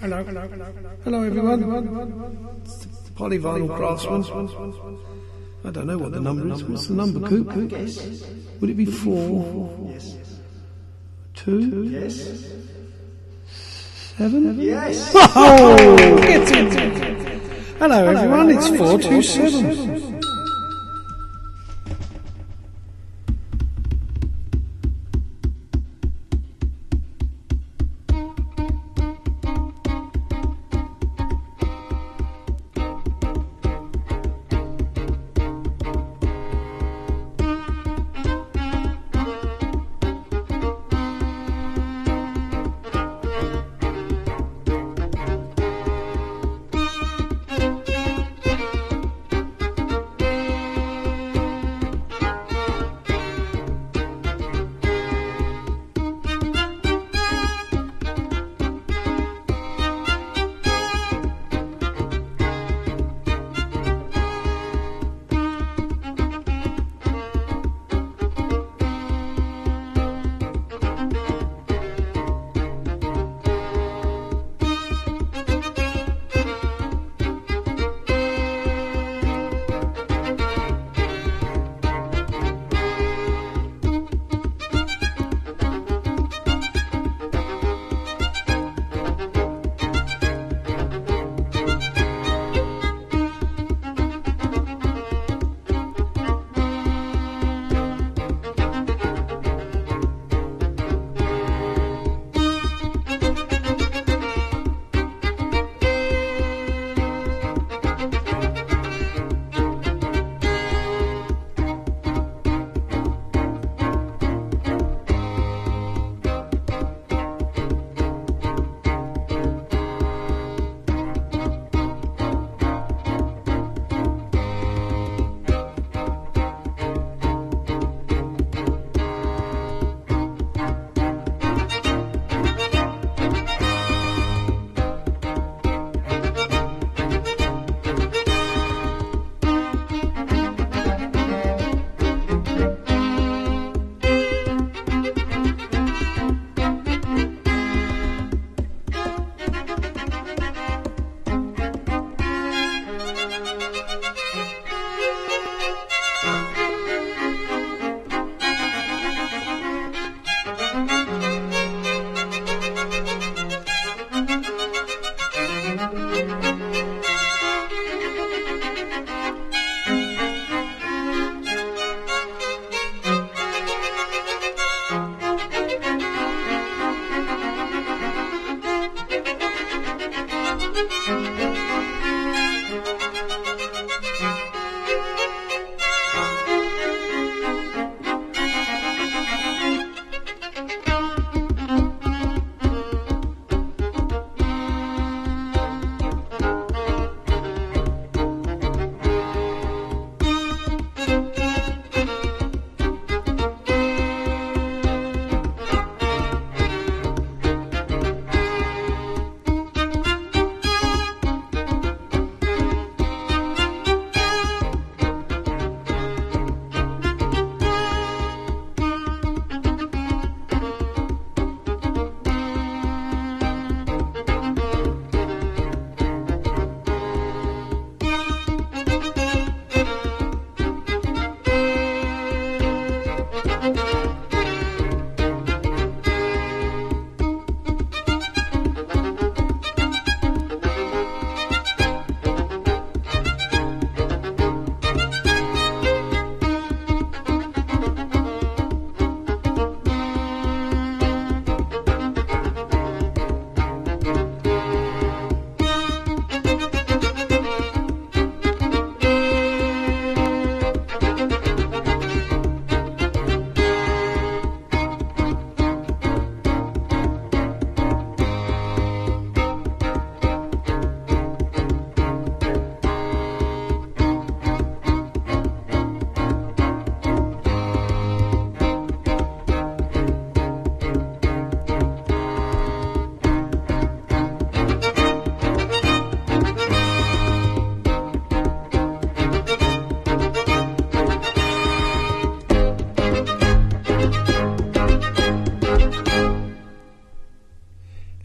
Hello, hello, hello, hello. Hello, everyone. It's the Polyvinyl Craftsman. I don't know what the number is. What's the number, Coop? Would it be four? Yes. Two? Yes. Seven? Yes. Oh. Hello, everyone. It's 427.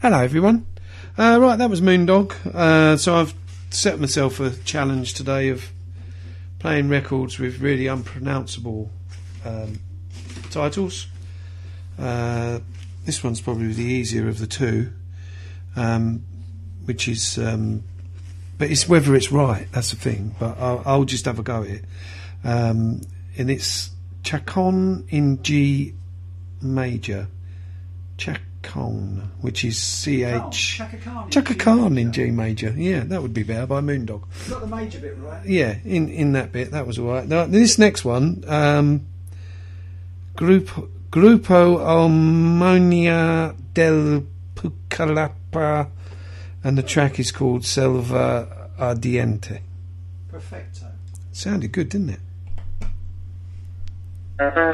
Hello, everyone. Uh, right, that was Moondog. Uh, so I've set myself a challenge today of playing records with really unpronounceable um, titles. Uh, this one's probably the easier of the two, um, which is, um, but it's whether it's right. That's the thing. But I'll, I'll just have a go at it. Um, and it's Chacon in G major. Chacon, which is C H. Chaka Khan. Chaka Khan in G major. Yeah, that would be better by Moondog. You got the major bit right. Yeah, in, in that bit, that was all right. Now, this next one, um, Grupo, Grupo Armonia del Pucallapa, and the track is called Selva Ardiente. Perfecto. Sounded good, didn't it? Thank you.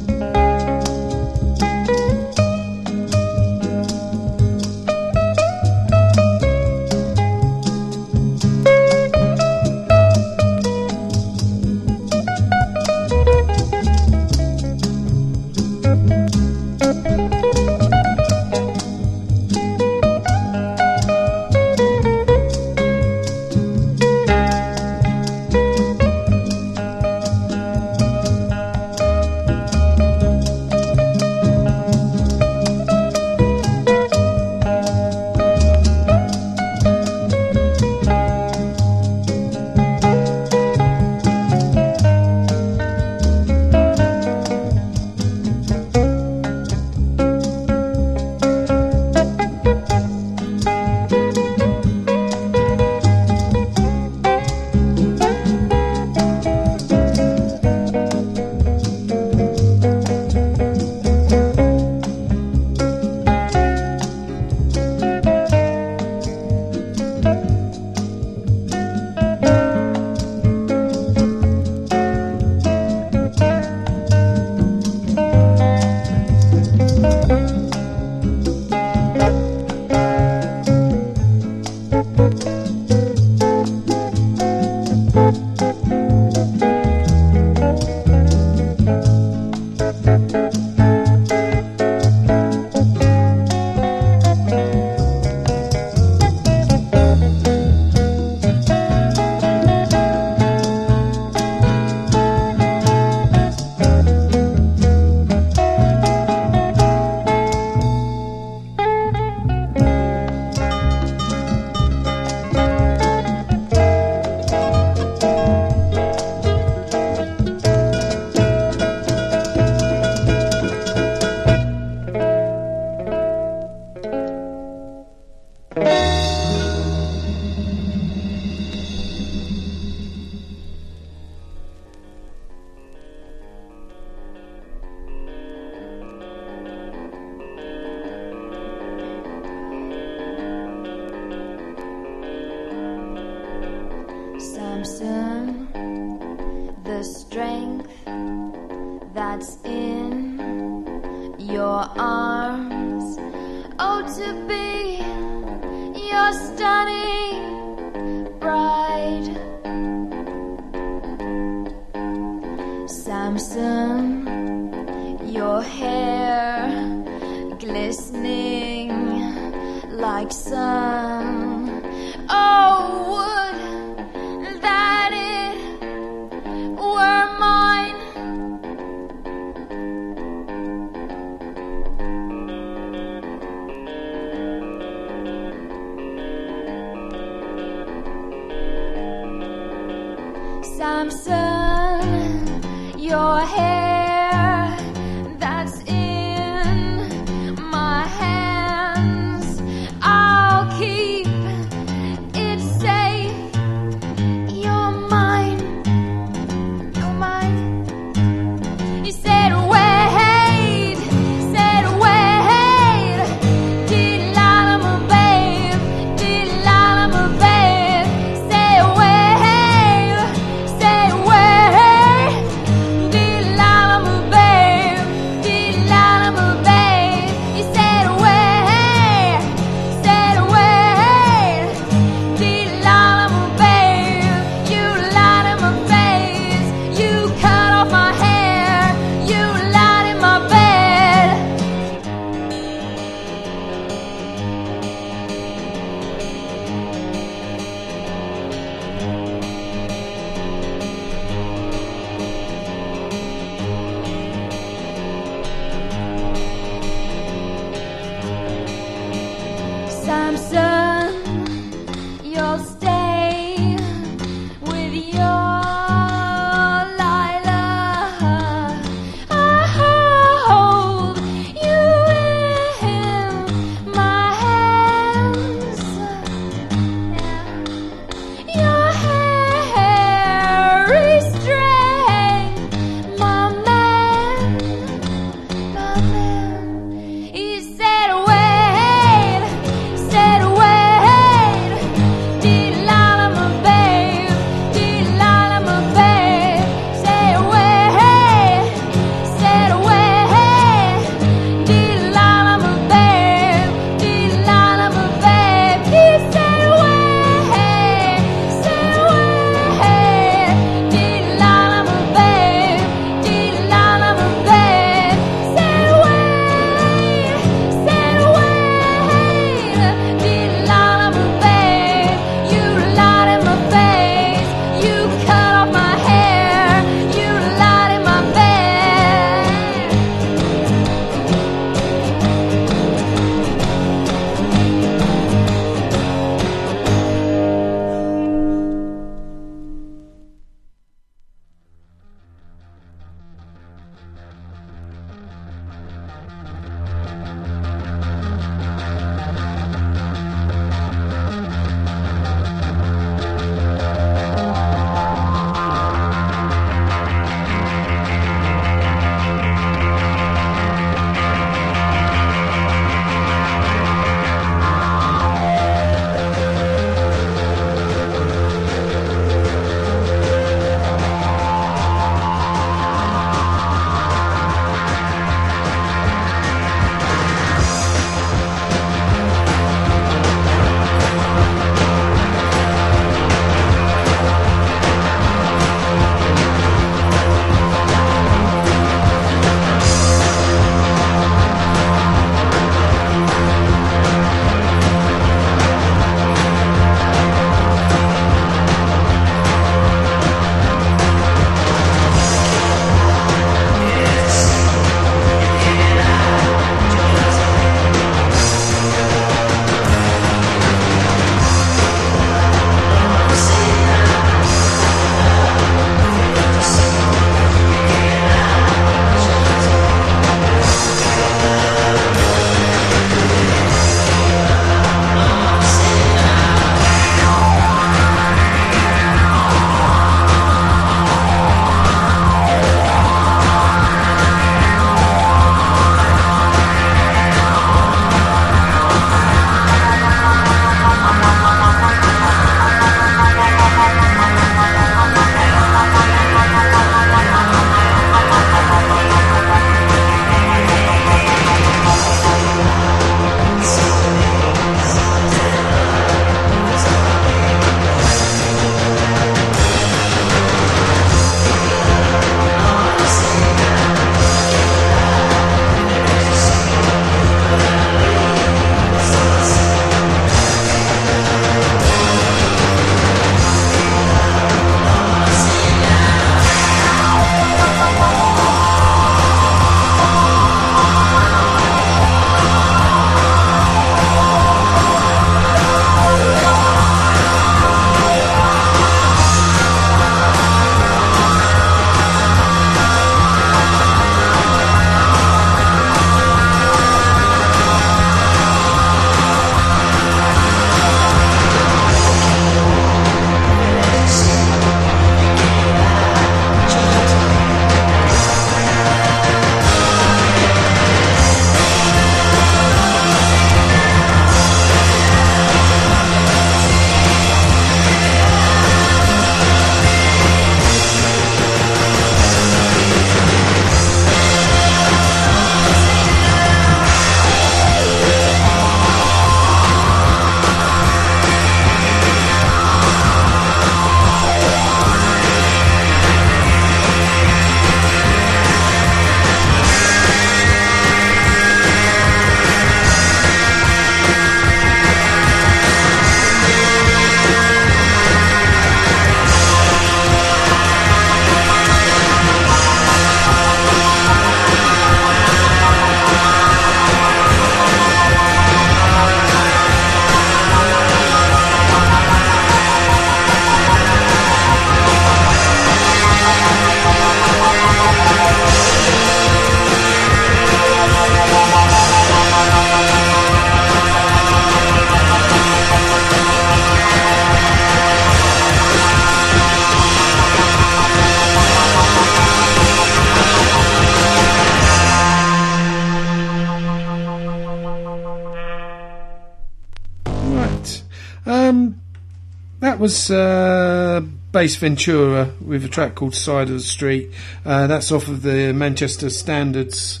was uh, Ventura with a track called Side of the Street. Uh, that's off of the Manchester Standards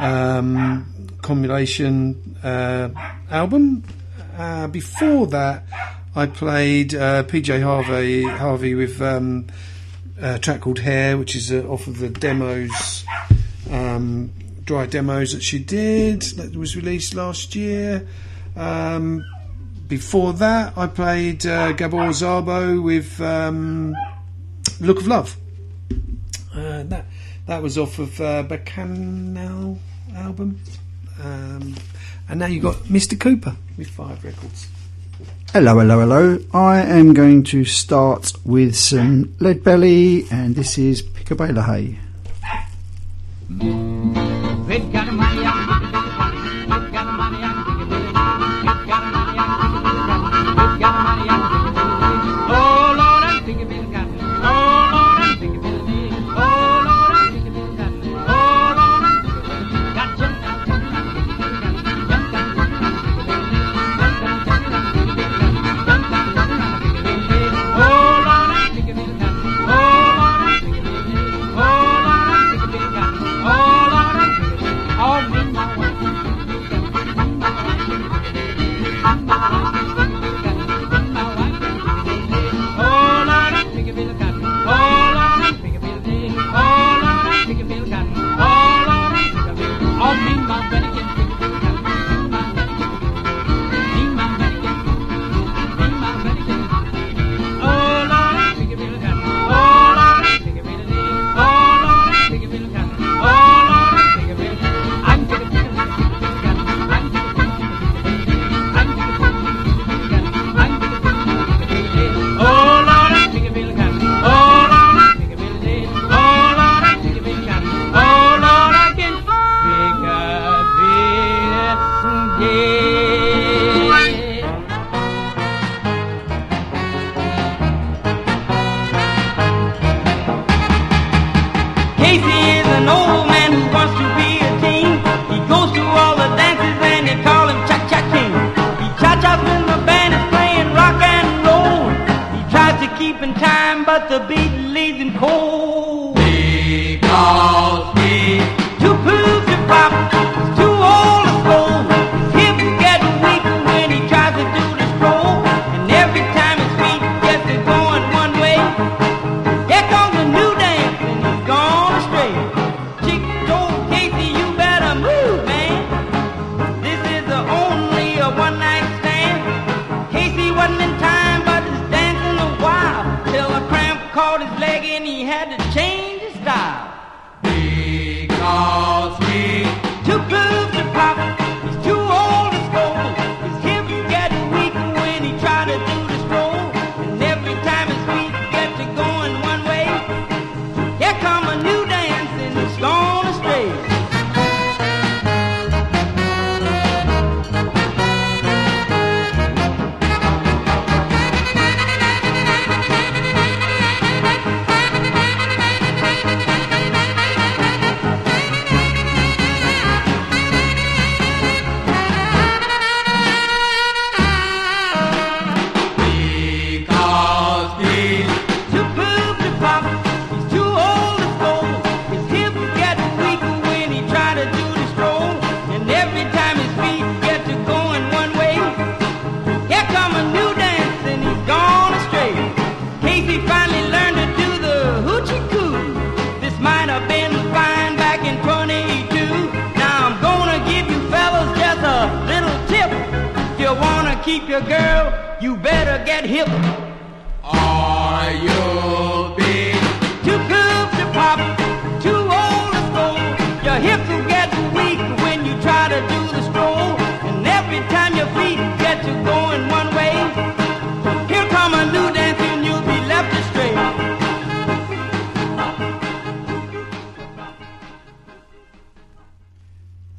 um, compilation uh, album. Uh, before that, I played uh, PJ Harvey Harvey with um, a track called Hair, which is uh, off of the demos. Um, dry demos that she did that was released last year. Um, before that, I played uh, Gabor Szabo with um, Look of Love. Uh, that that was off of uh, Bacchanal album. Um, and now you've got Mr. Cooper with Five Records. Hello, hello, hello. I am going to start with some Lead Belly, and this is Pick a Bale of Hay.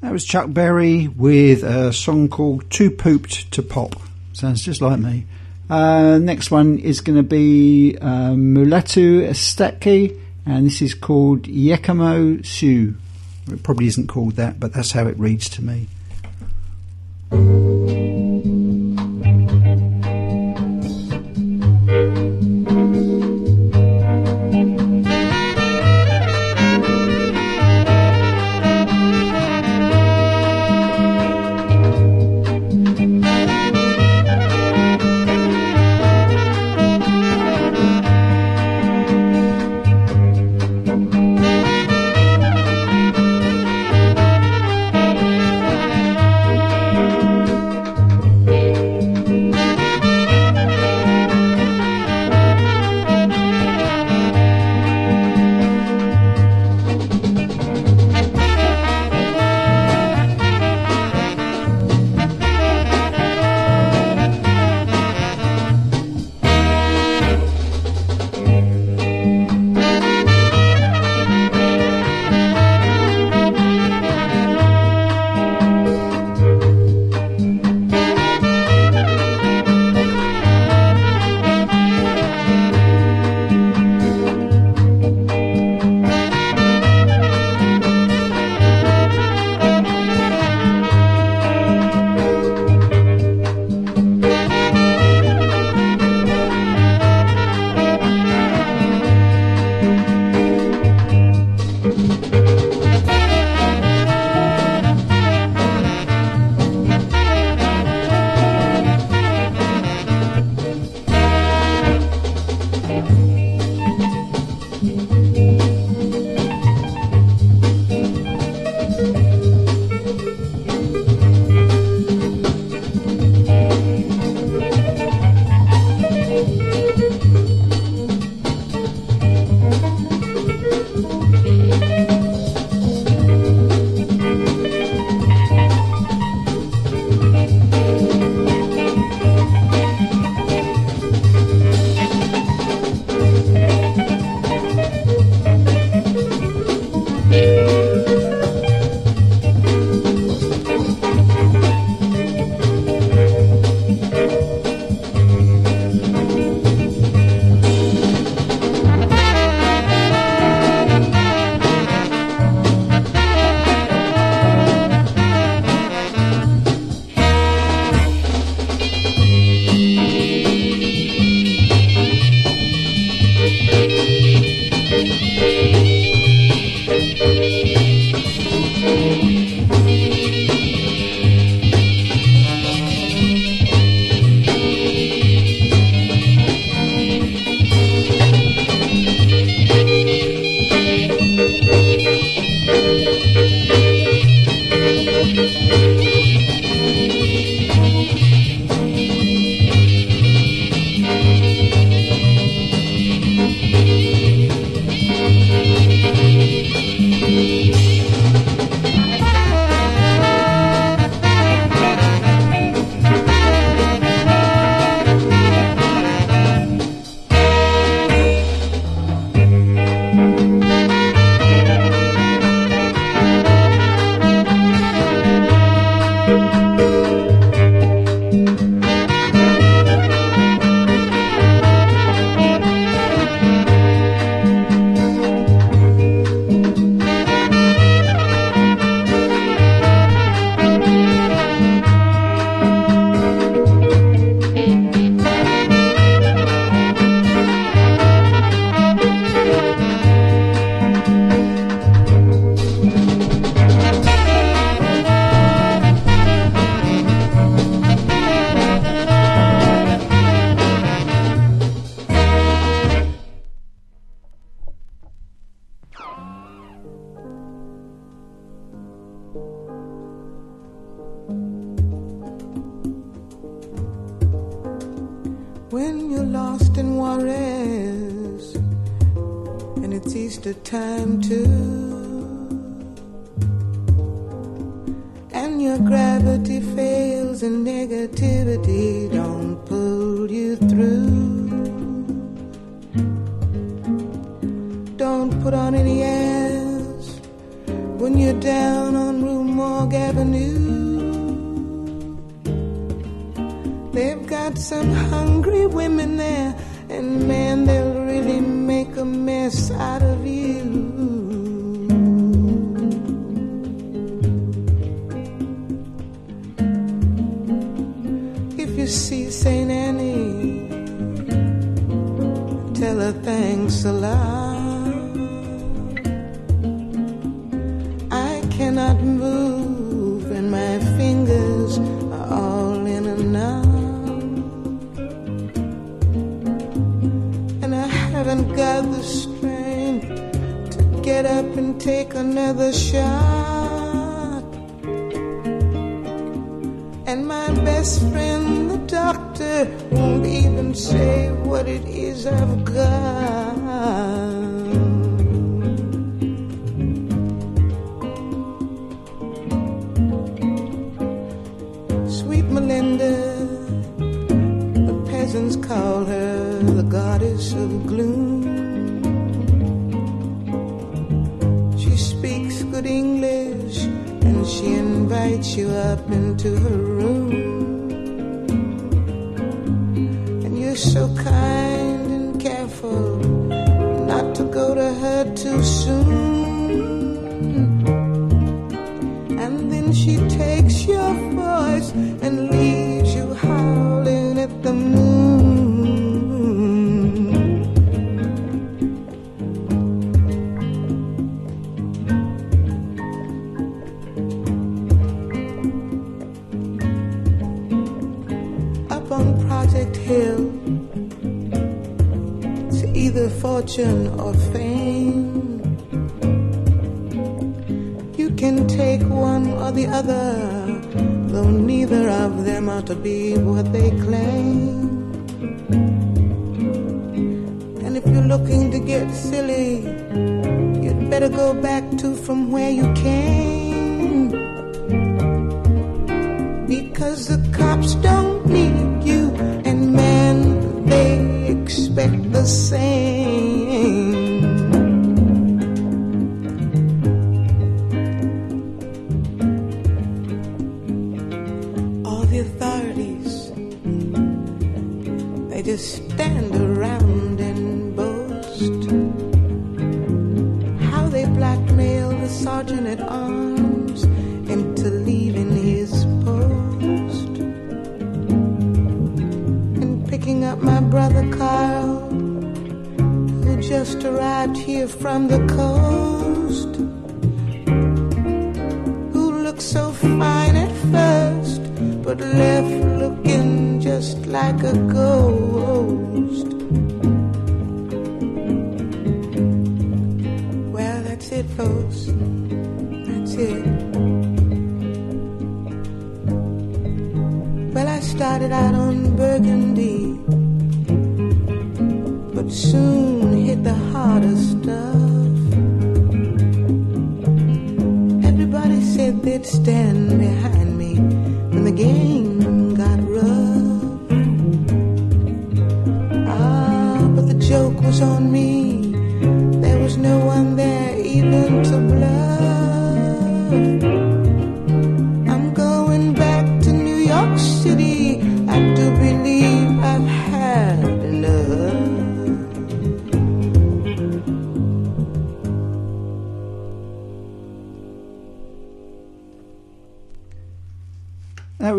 That was Chuck Berry with a song called Too Pooped to Pop. Sounds just like me. Uh, next one is going to be uh, Mulatu Esteki, and this is called Yekamo Su. It probably isn't called that, but that's how it reads to me. And it's Easter time too. And your gravity fails and negativity don't pull you through. Don't put on any airs when you're down on Rue Morgue Avenue. They've got some hungry women there, and man, a mess out of you. If you see St. Annie, tell her thanks a lot. Another shot. And my best friend, the doctor, won't even say what it is I've got. Go to her too soon. And then she takes your voice and leaves you howling at the moon. Up on Project Hill, it's either fortune or be what they claim. And if you're looking to get silly, you'd better go back to from where you came. Because the cops don't need you, and man, they expect the same.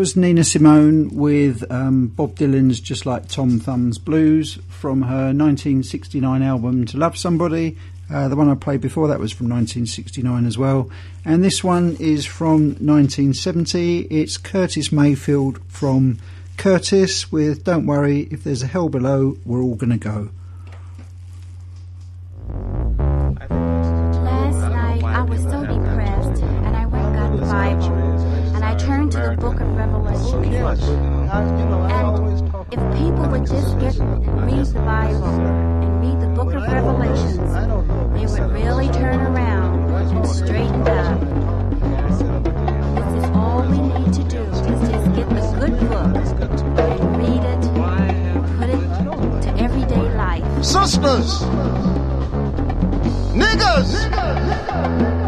Was Nina Simone with um, Bob Dylan's Just Like Tom Thumb's Blues from her 1969 album To Love Somebody. Uh, the one I played before that was from 1969 as well. And this one is from 1970. It's Curtis Mayfield from Curtis with Don't Worry, If There's a Hell Below, We're All Gonna Go. Last night I was so depressed, and I went got the and I turned to the book you you know, if people would just get read the Bible and read the Book of Revelations, they would really turn around and straighten up. This is all we need to do is just get the good book and read it, put it to everyday life. Sisters, niggas.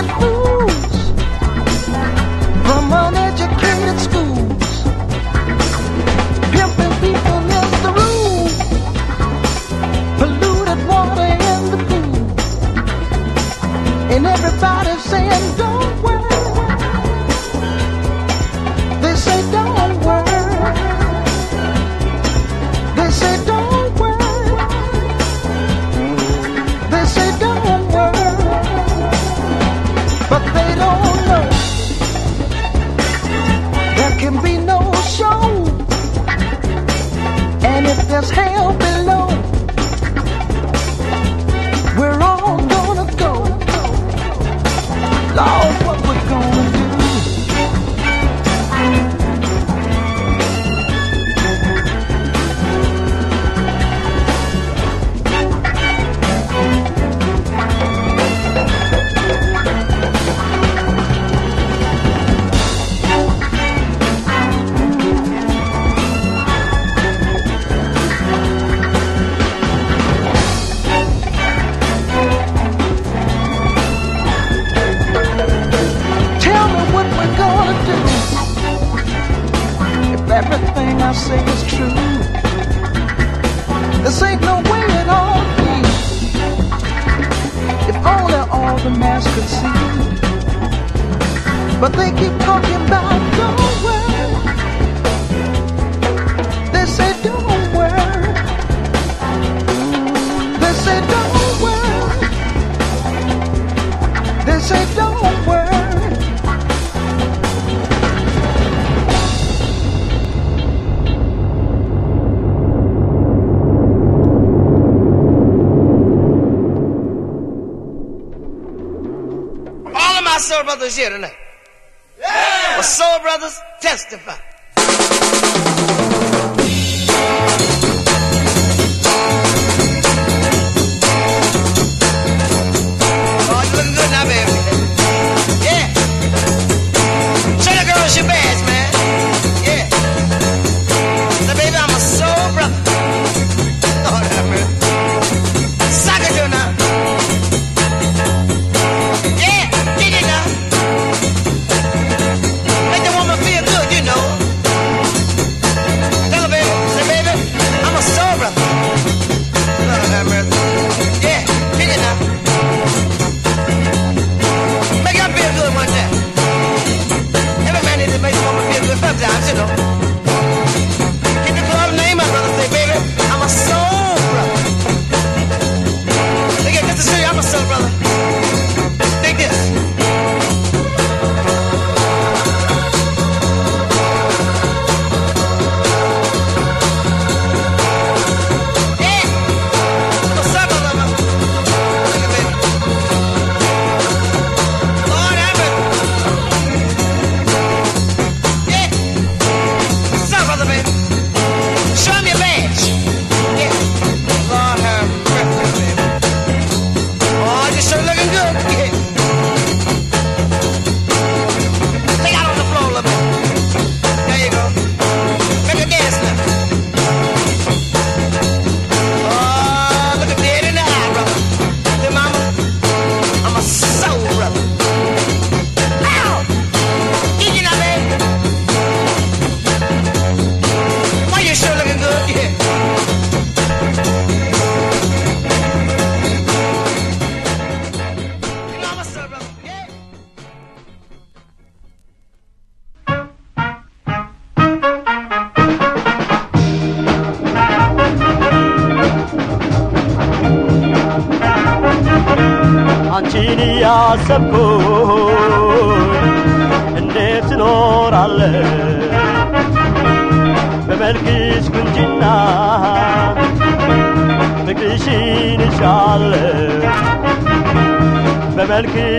the food. 都谢着呢。አሰብኩ እንዴት ትኖራለ በመልክሽ ቁንጅና ፍቅርሽን እሻለ በመልክሽ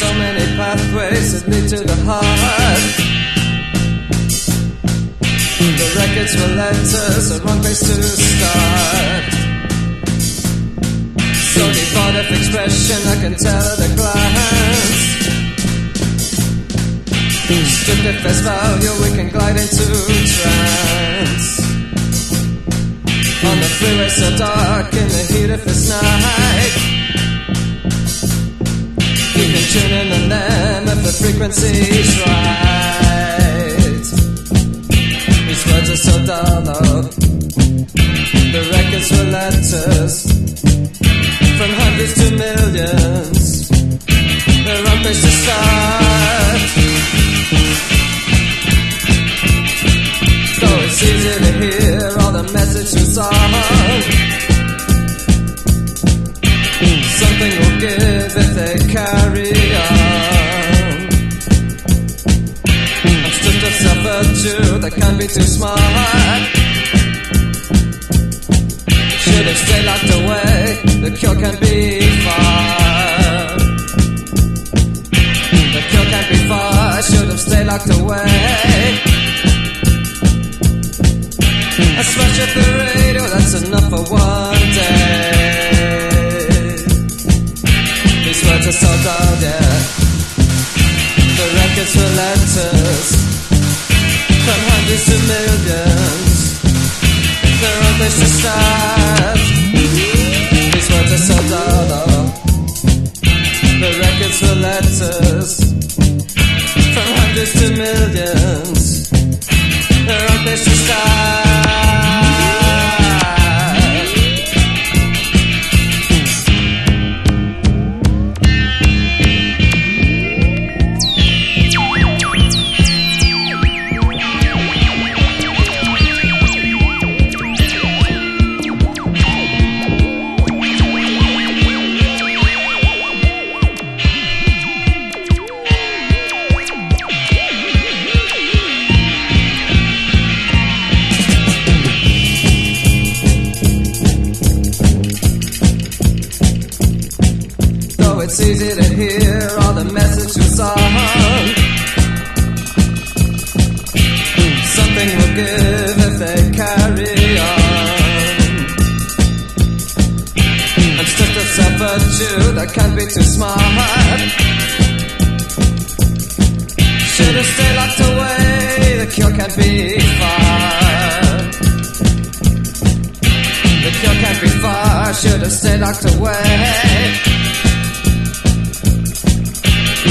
so many pathways that lead to the heart. The records were letters, the wrong place to start. So devoid of expression, I can tell at a glance. Stripped face value, we can glide into trance. On the freeway so dark in the heat of this night. Can tune in on them if the frequency's right. These words are so dull, though. The records were letters from hundreds to millions. On place to start. So it's easy to hear all the messages on. Will give if they carry on. I'm can't be too smart. Should have stayed locked away, the can't be far. The can't be far, should have stayed locked away. I smash up the radio, that's enough for one day. Words are dull, yeah. The records were letters from hundreds to millions. On place to start. These words are so dull, oh. The records were letters from hundreds to millions. On place to start. It's easy to hear all the messages on. Something will give if they carry on. I'm stripped of self virtue that can't be too smart. Should have stayed locked away, the cure can't be far. The cure can't be far, should have stayed locked away.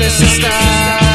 They're on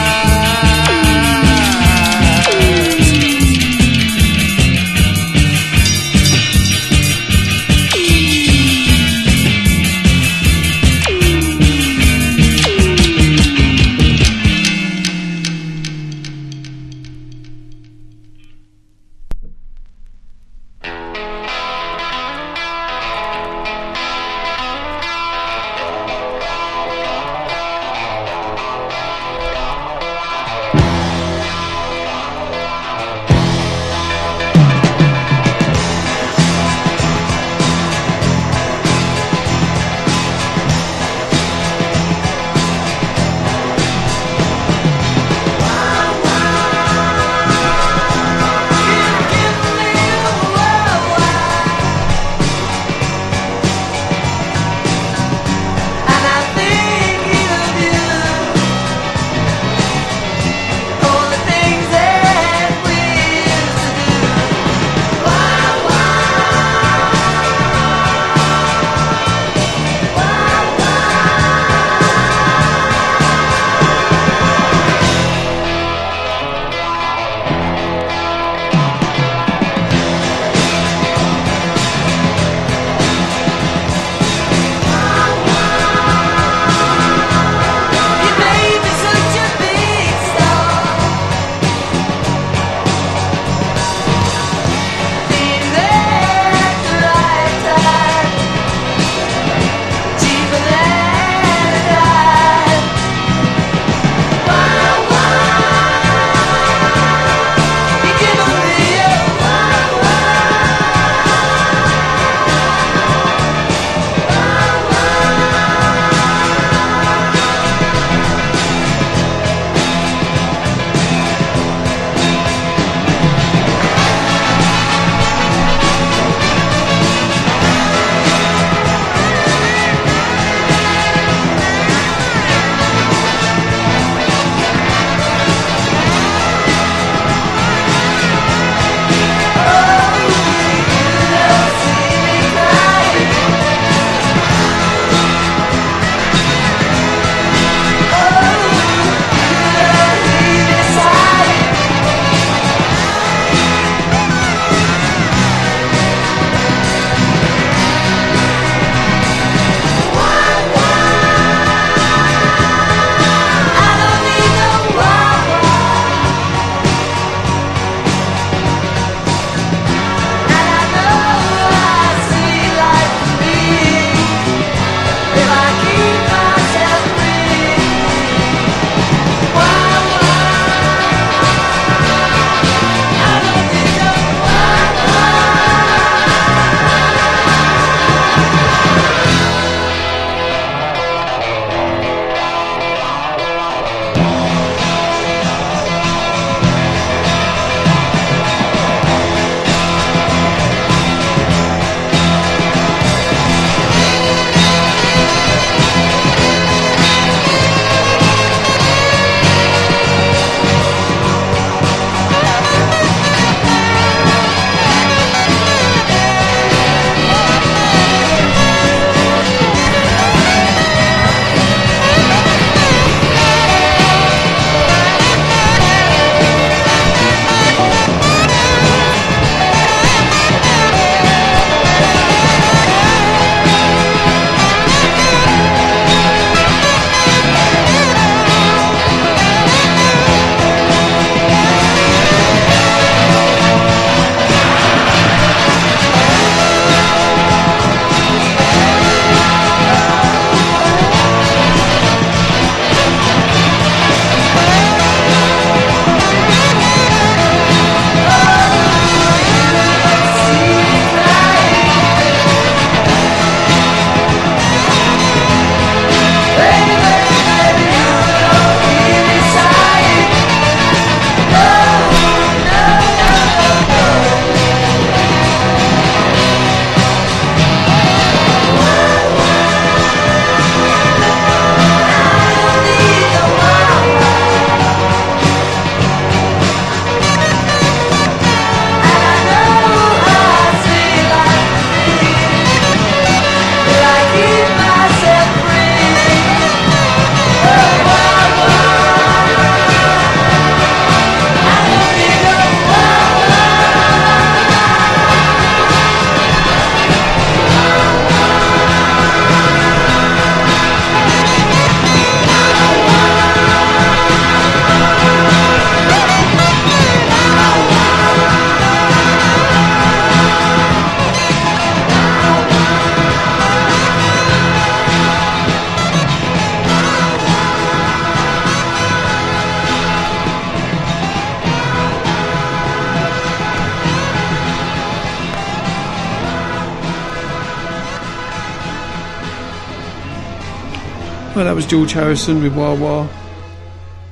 was George Harrison with Wah Wah.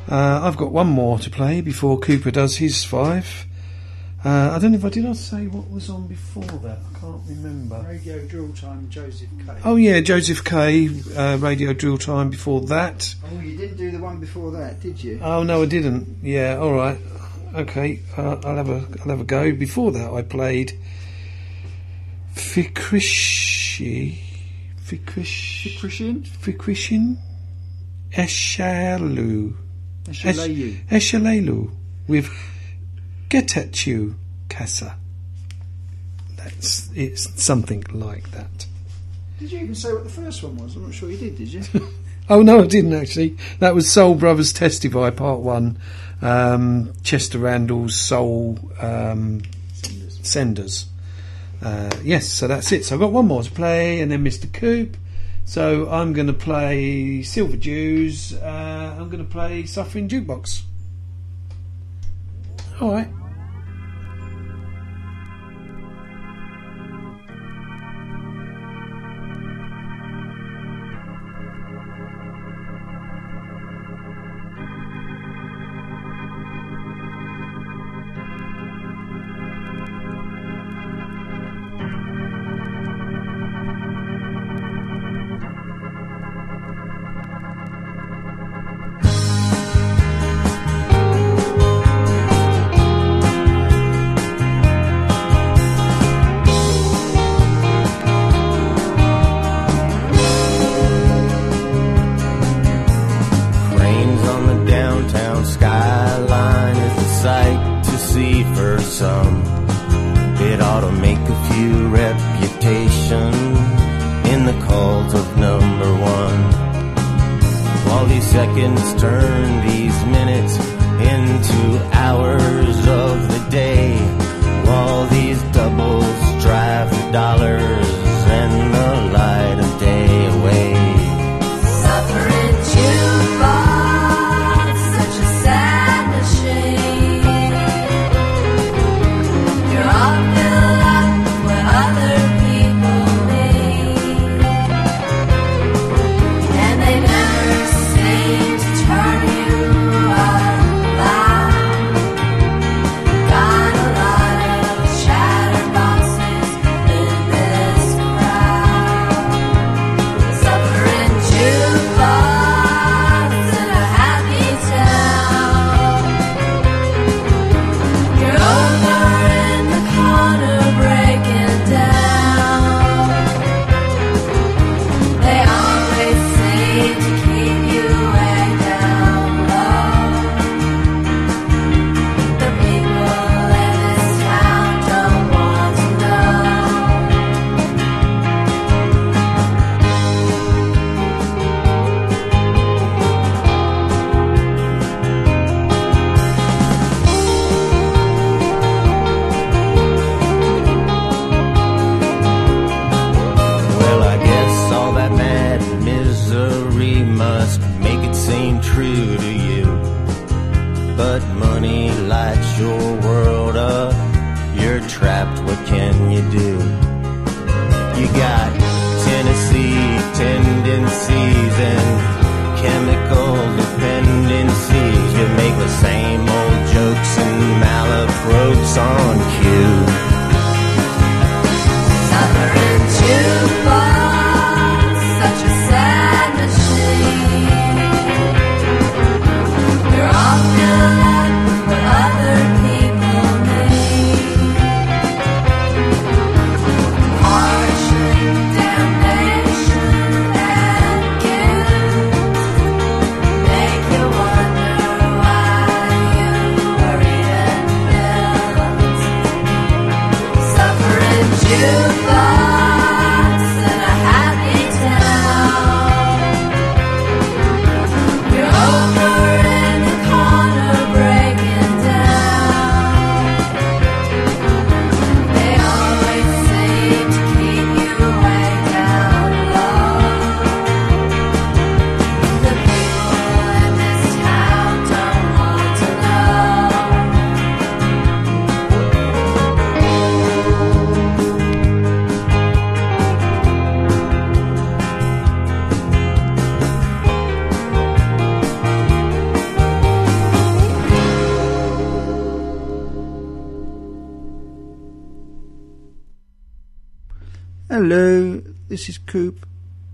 Uh, I've got one more to play before Cooper does his five. Uh, I don't know if I did. I say what was on before that. I can't remember. Radio Drill Time, Josef K. Oh yeah, Josef K. Uh, Radio Drill Time before that. Oh, you didn't do the one before that, did you? Oh no, I didn't. Yeah, all right. Okay, uh, I'll have a I'll have a go. Before that, I played Fikrishi, Fikrish, Christian? Fikrishin, Eshalu, Eshalayu. Eshalelu with Get at You, Casa. That's it's something like that. Did you even say what the first one was? I'm not sure you did, did you? Oh no, I didn't actually. That was Soul Brothers Testify Part One. Um, Chester Randle's Soul um, Senders. Uh, yes, so that's it. So I've got one more to play, and then Mr. Coop. So I'm going to play Silver Jews. Uh, I'm going to play Suffering Jukebox. All right.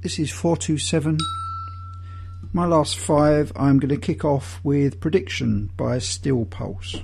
This is 427. My last five, I'm going to kick off with Prediction by Steel Pulse.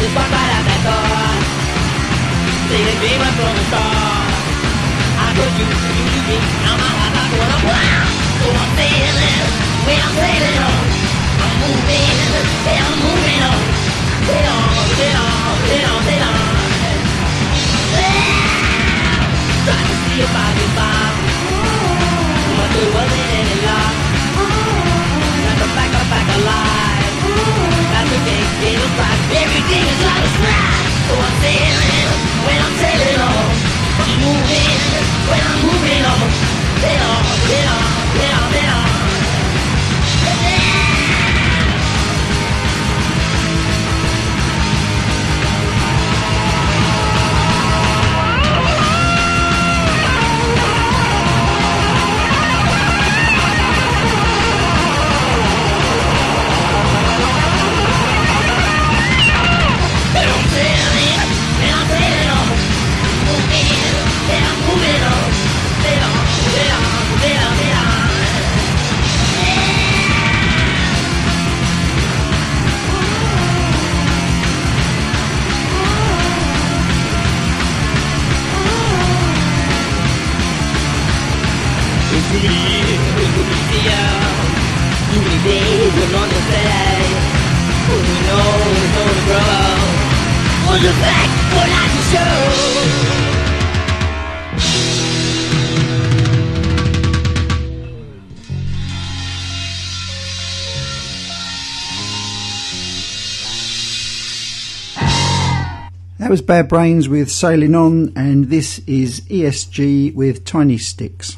is one bite that a time. Saving me right from the start. I could you, you you, me. Now my heart not going up. Wow! So I'm sailing, we're playing sailing on. I'm moving, they're moving on. Sail on, sail on, sail on, sail on. Try to see if I can find. But there wasn't any luck. Got the back up back alive. Everything is So I'm sailing when I'm when I'm moving on. Sail on, sail on, sail on, was Bad Brains with Sailing On, and this is ESG with Tiny Sticks.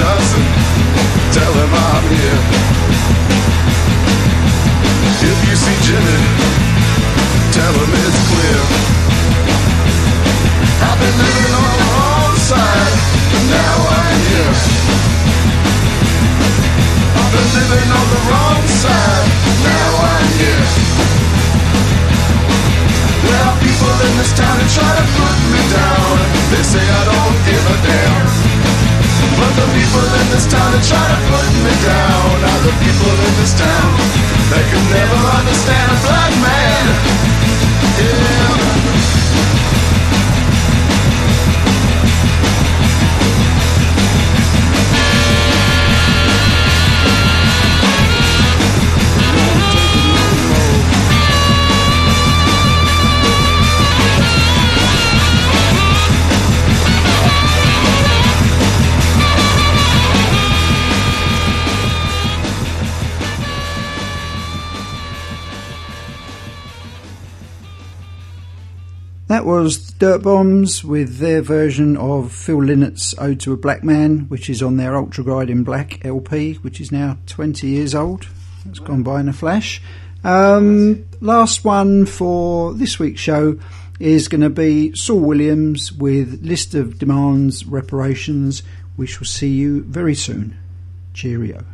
doesn't, tell him I'm here. If you see Jimmy, tell him it's clear. I've been living on the wrong side, but now I'm here. I've been living on the wrong side, now I'm here. There are people in this town who try to put me down. They say I don't give a damn. But the people in this town that try to put me down are the people in this town that can never understand a black man. was Dirt Bombs with their version of Phil Lynott's Ode to a Black Man, which is on their Ultraglide in Black LP, which is now 20 years old. It's gone by in a flash. Um, last one for this week's show is going to be Saul Williams with List of Demands Reparations. We shall see you very soon. Cheerio.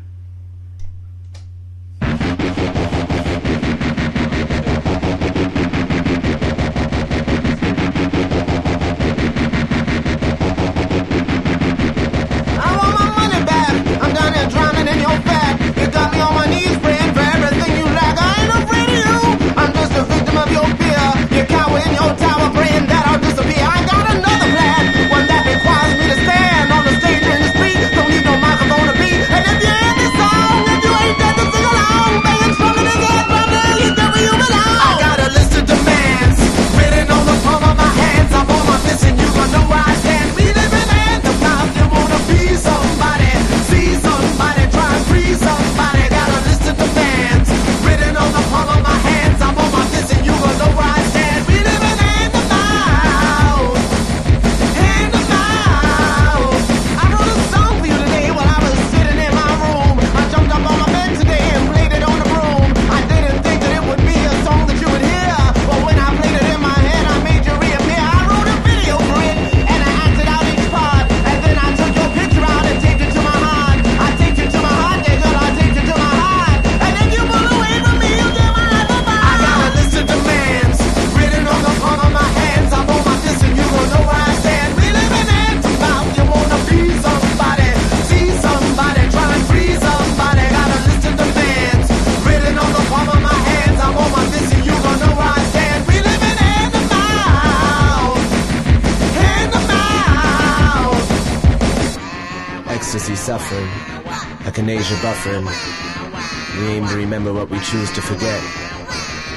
Echinacea. We aim to remember what we choose to forget.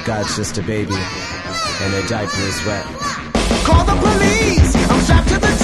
God's just a baby, and her diaper is wet. Call the police. I'm strapped to the